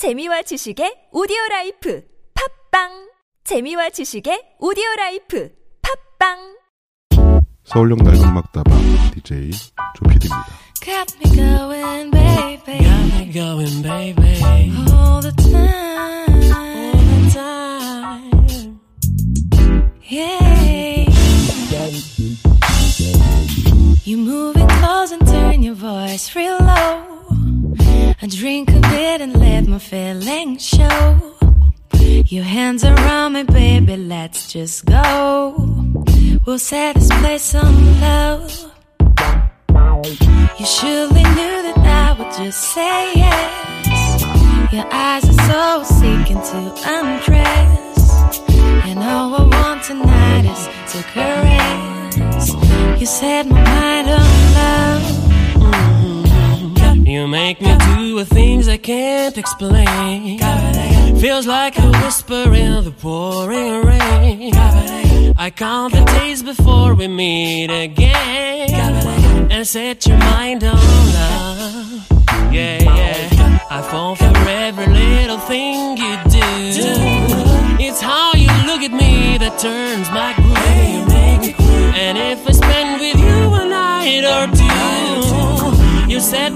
재미와 지식의 오디오 라이프 팝빵 재미와 지식의 오디오 라이프 팝빵 서울역 낡은 막다방 DJ 조피디입니다. Got me going, baby. Got me going, baby. All the time. All the time. Yeah. You move it close and turn your voice real low. I drink a bit and let my feelings show. Your hands around me, baby, let's just go. We'll set this place on love. You surely knew that I would just say yes. Your eyes are so seeking to undress. And all I want tonight is to caress. You set my mind on love. You make me do things I can't explain. Feels like a whisper in the pouring rain. I count the days before we meet again. And set your mind on love. Yeah, yeah. I fall for every little thing you do. It's how you look at me that turns my groove. And if I spend with you a night or two, you set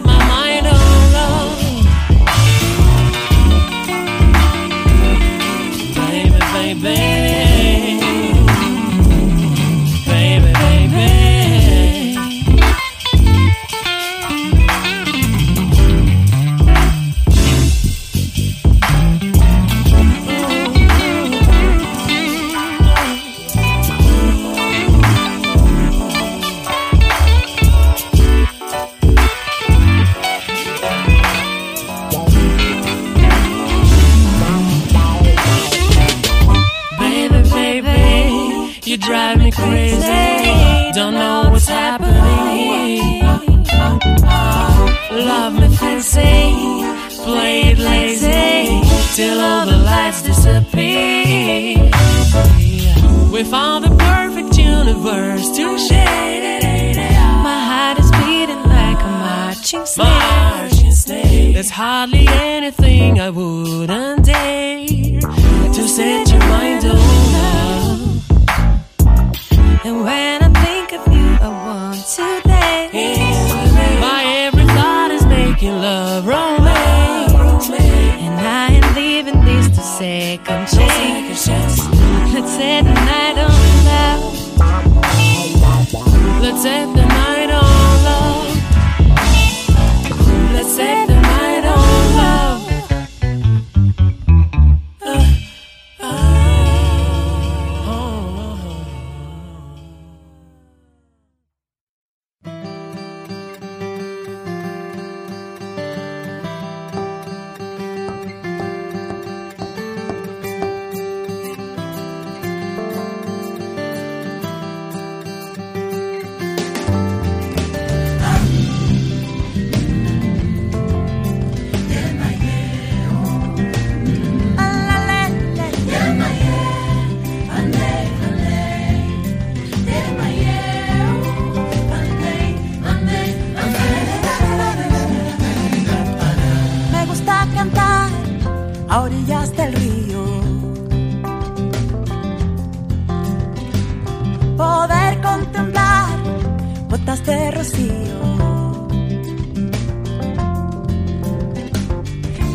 We found the perfect universe to share. My heart is beating like a marching snare. Marching snake. There's hardly anything I wouldn't dare to set your mind on love. Gotas de rocío.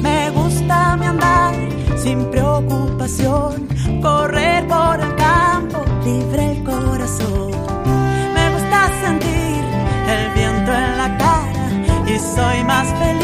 Me gusta mi andar sin preocupación, correr por el campo, libre el corazón. Me gusta sentir el viento en la cara y soy más feliz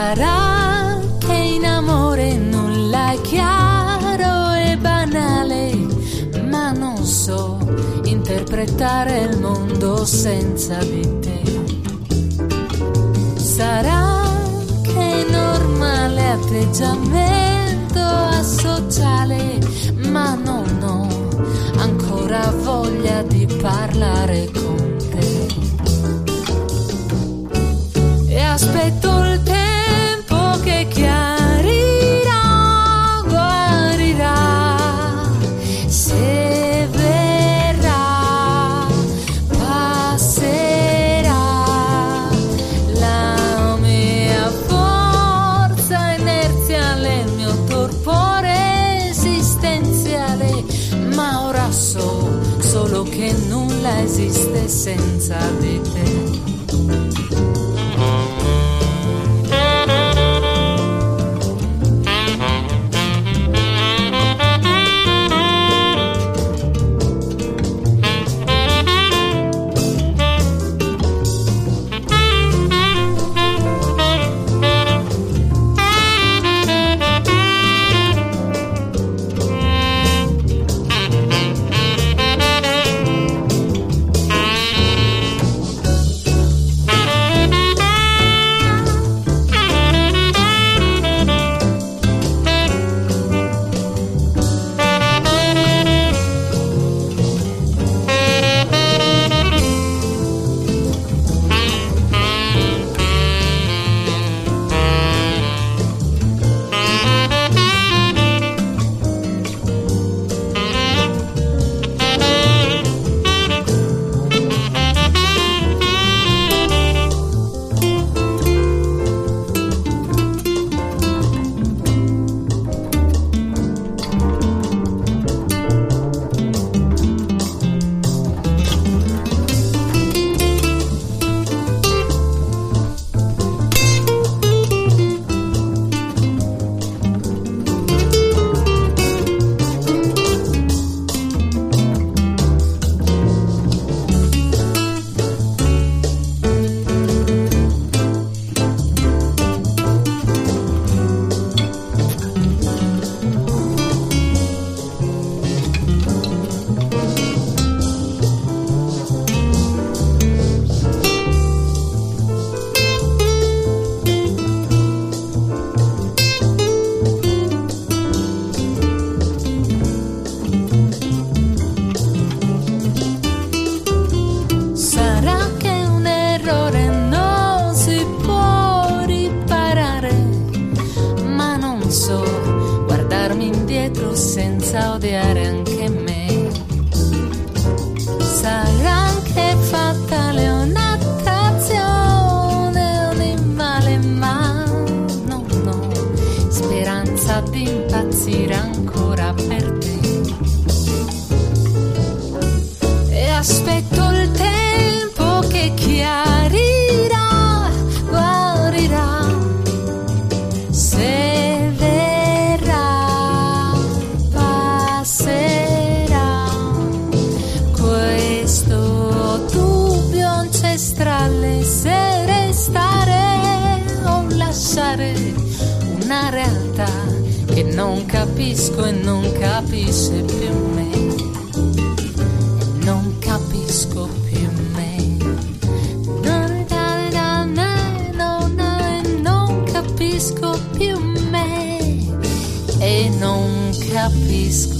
Sarà che in amore nulla è chiaro e banale, ma non so interpretare il mondo senza di te. Sarà che è normale atteggiamento asociale, ma non ho ancora voglia di parlare con te. E aspetto ancestrale, se restare o lasciare una realtà che non capisco e non capisce più me non capisco più me. Non capisco più me e non capisco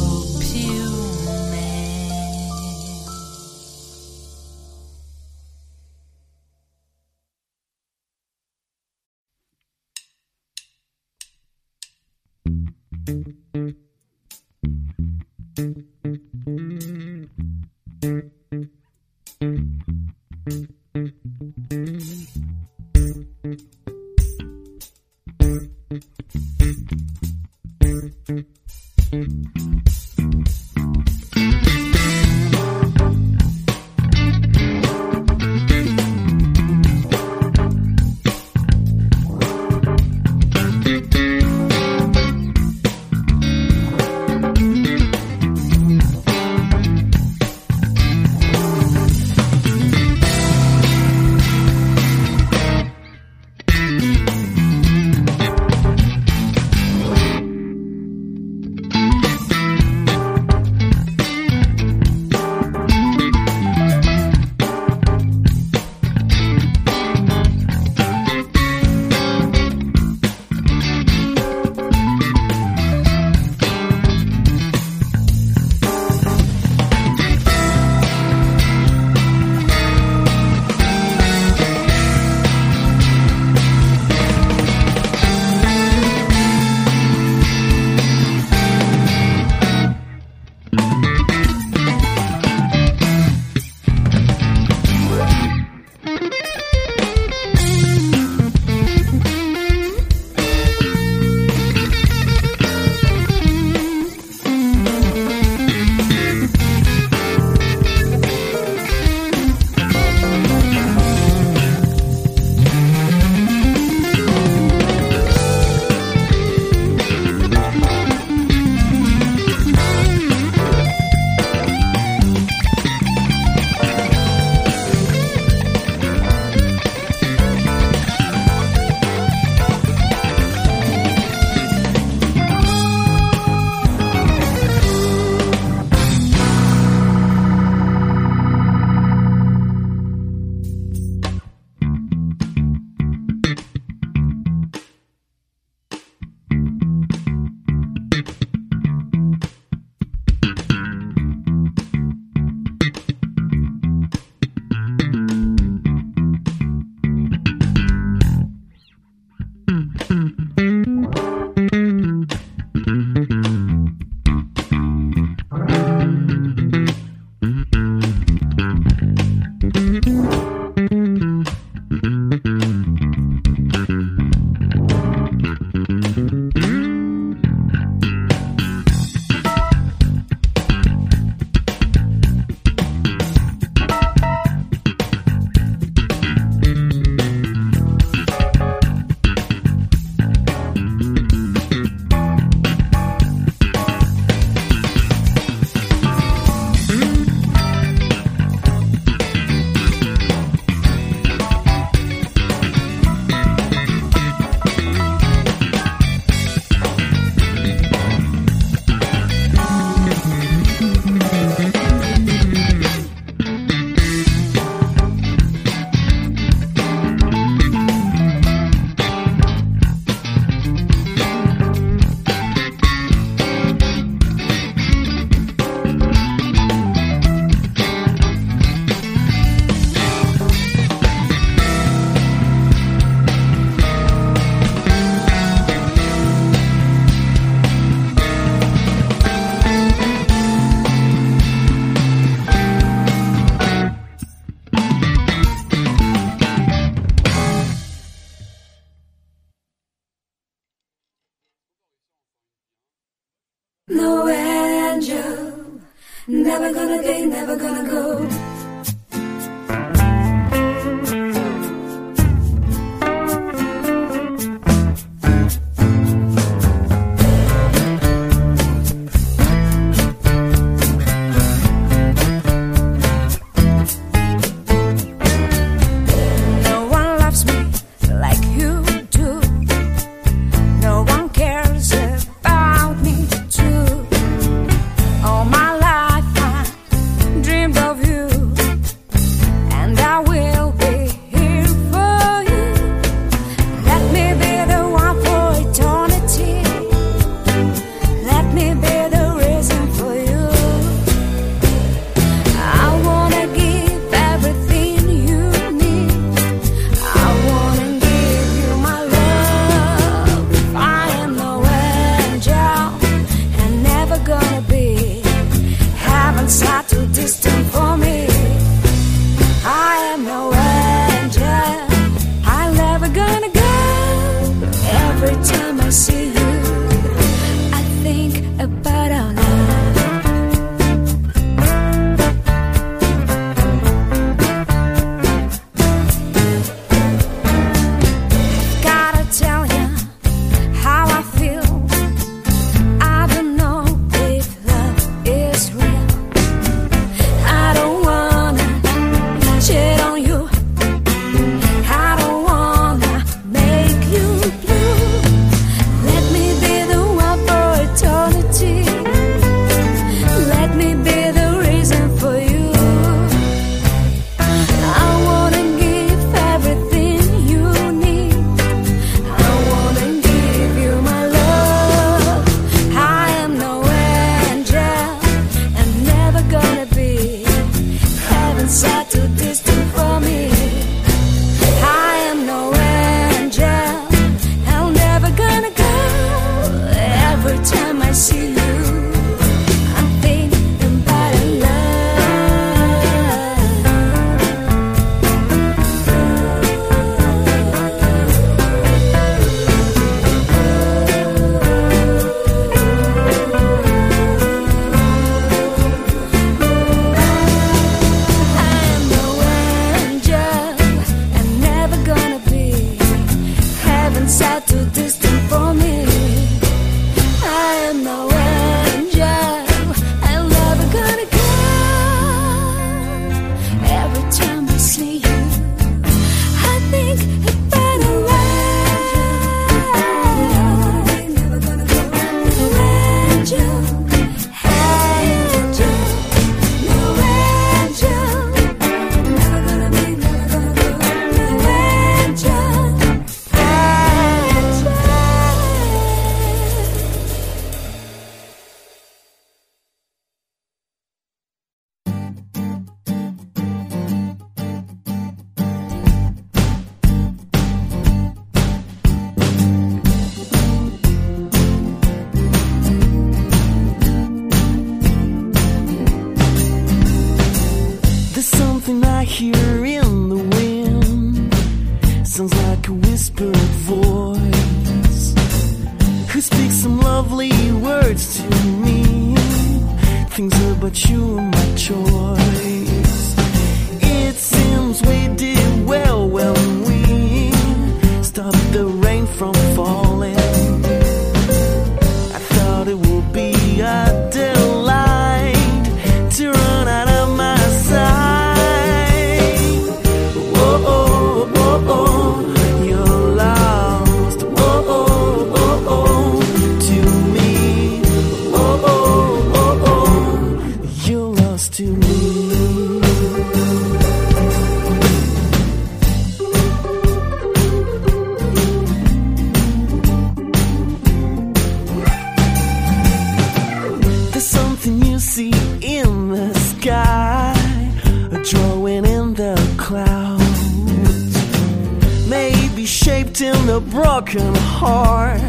broken heart.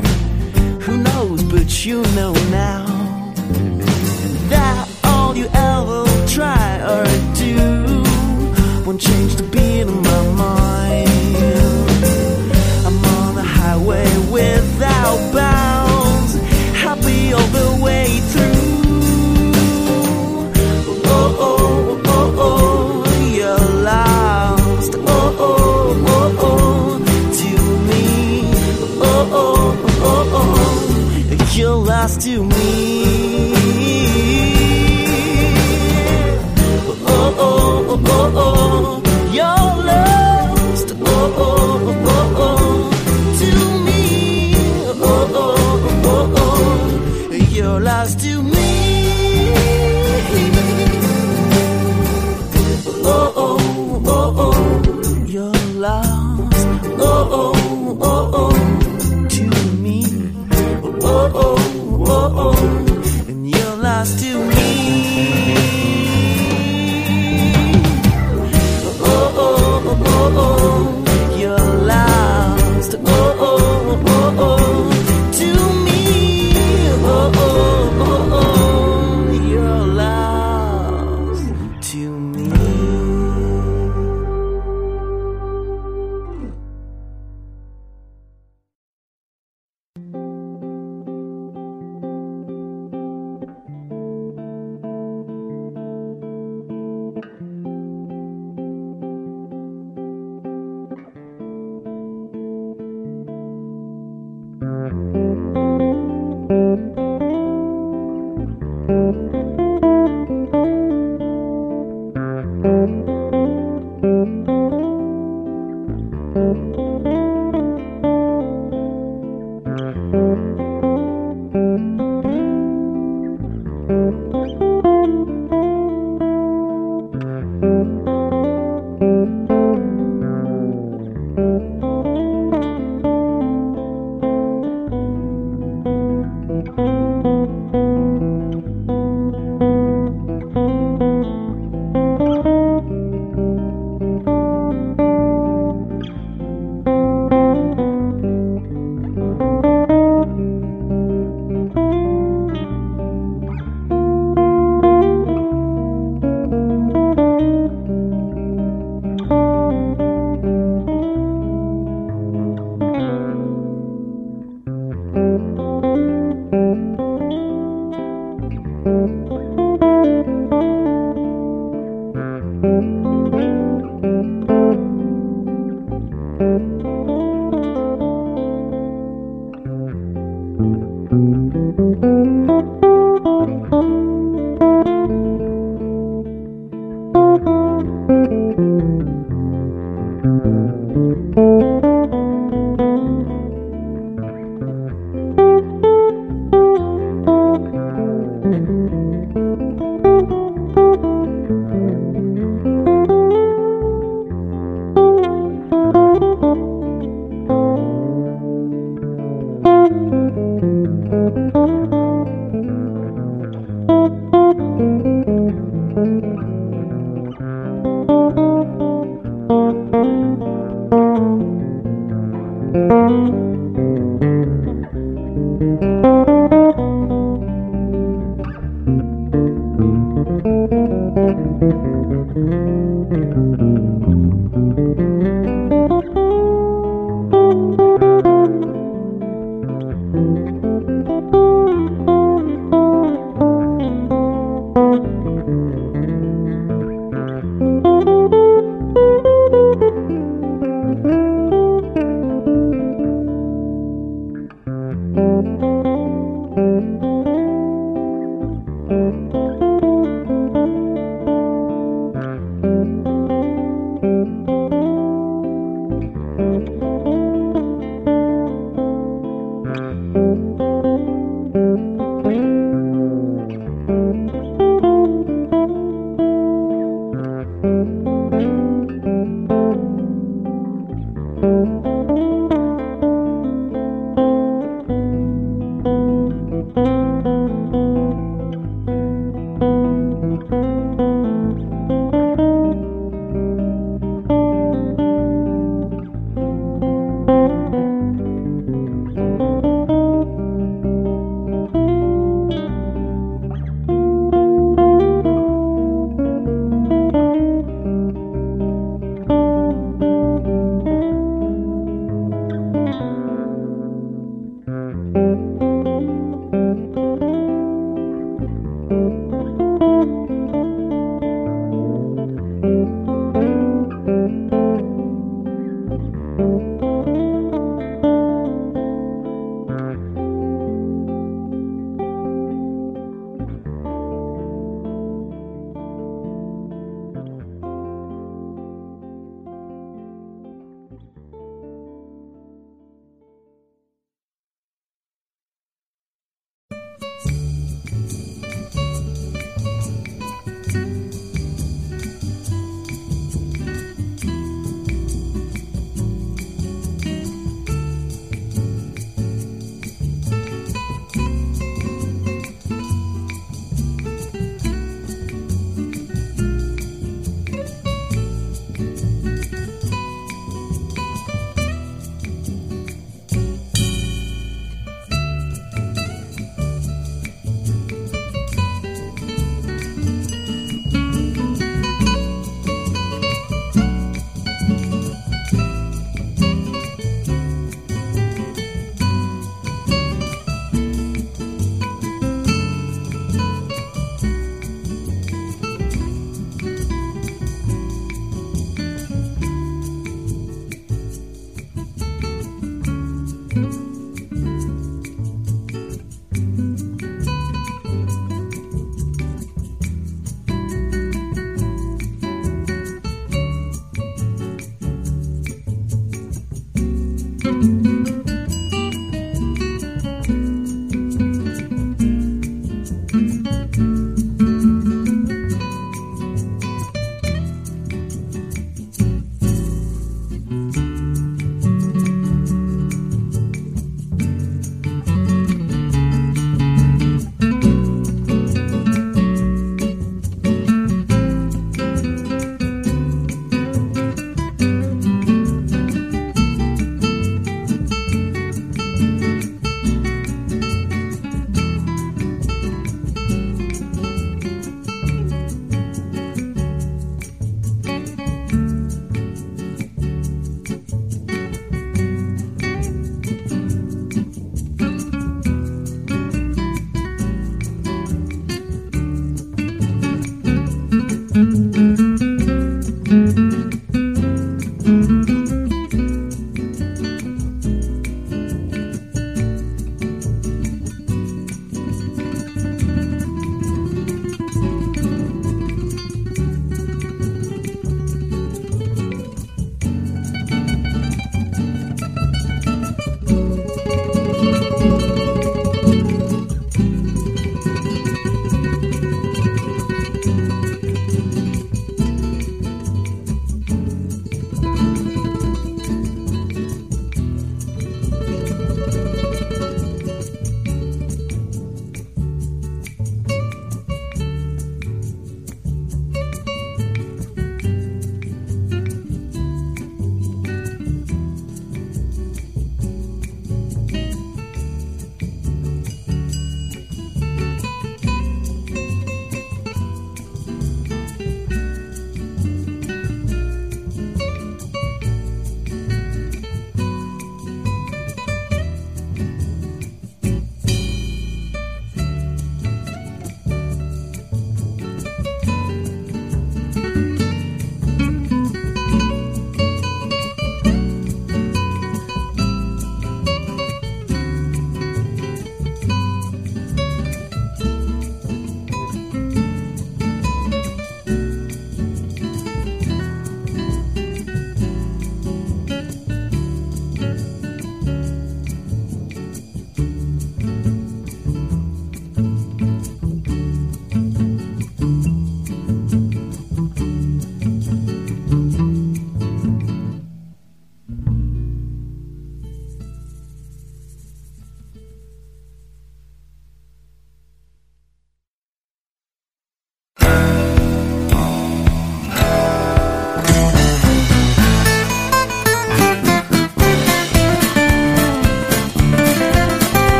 Who knows, but you know to me. Oh, oh, oh, oh, oh, you're lost. Oh, oh, oh, oh, oh, to me. Oh, oh, oh, oh, oh, you're lost to me. Oh, oh, oh, oh, you're lost. Oh, oh, oh, oh, to me. Oh, oh, you're lost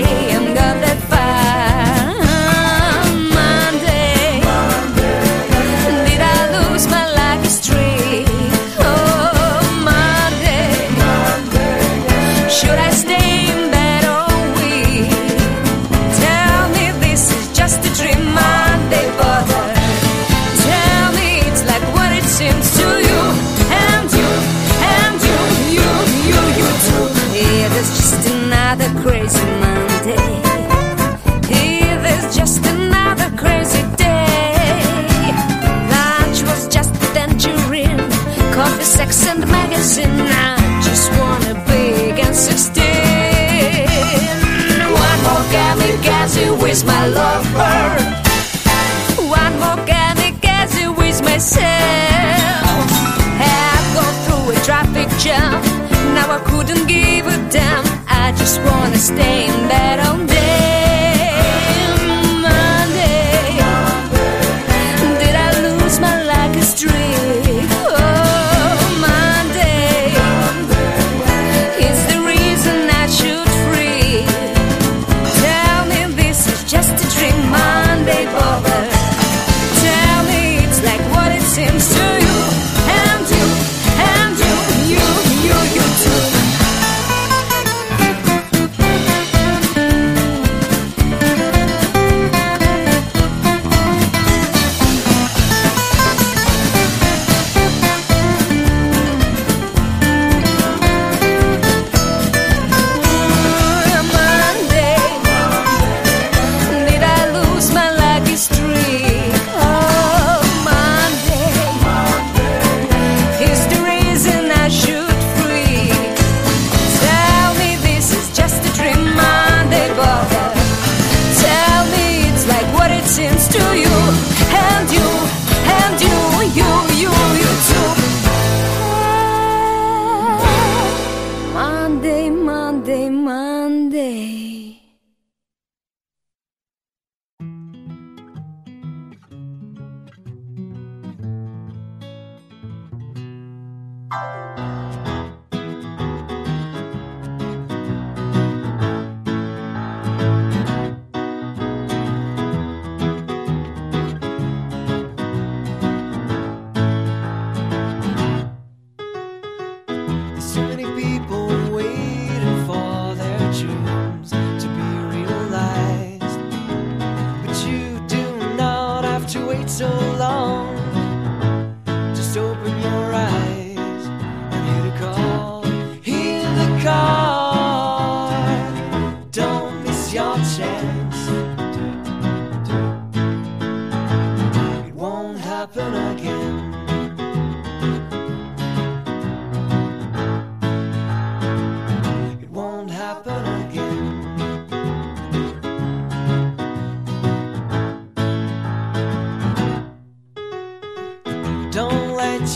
day. stay in bed.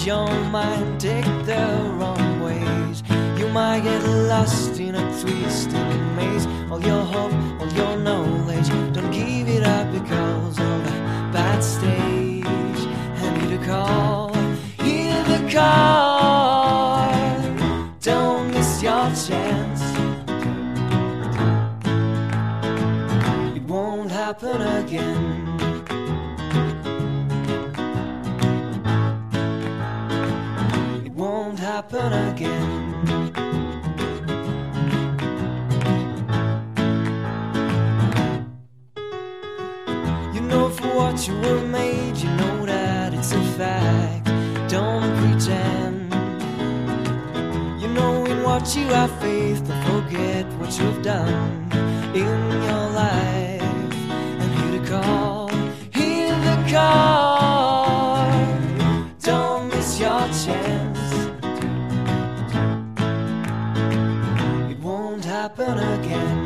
your mind take the wrong ways. You might get lost in a twisted maze. All your hope, all your knowledge. Don't give it up because of a bad stage. I need a call, hear the call. Don't miss your chance. It won't happen again. You know for what you were made, you know that it's a fact. Don't pretend. You know in what you have faith, don't forget what you've done in your life. happen again.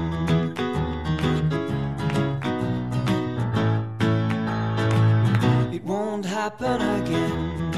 It won't happen again.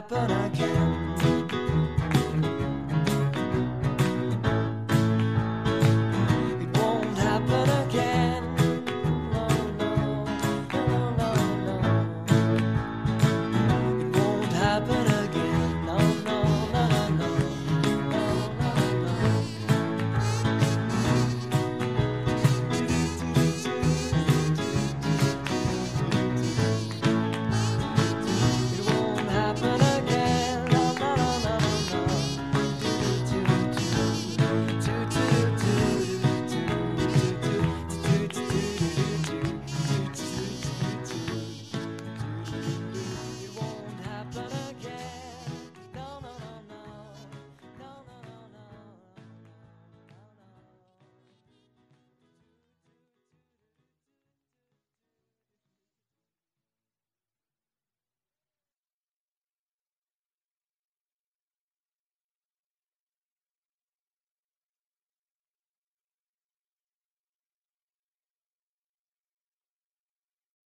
Happen.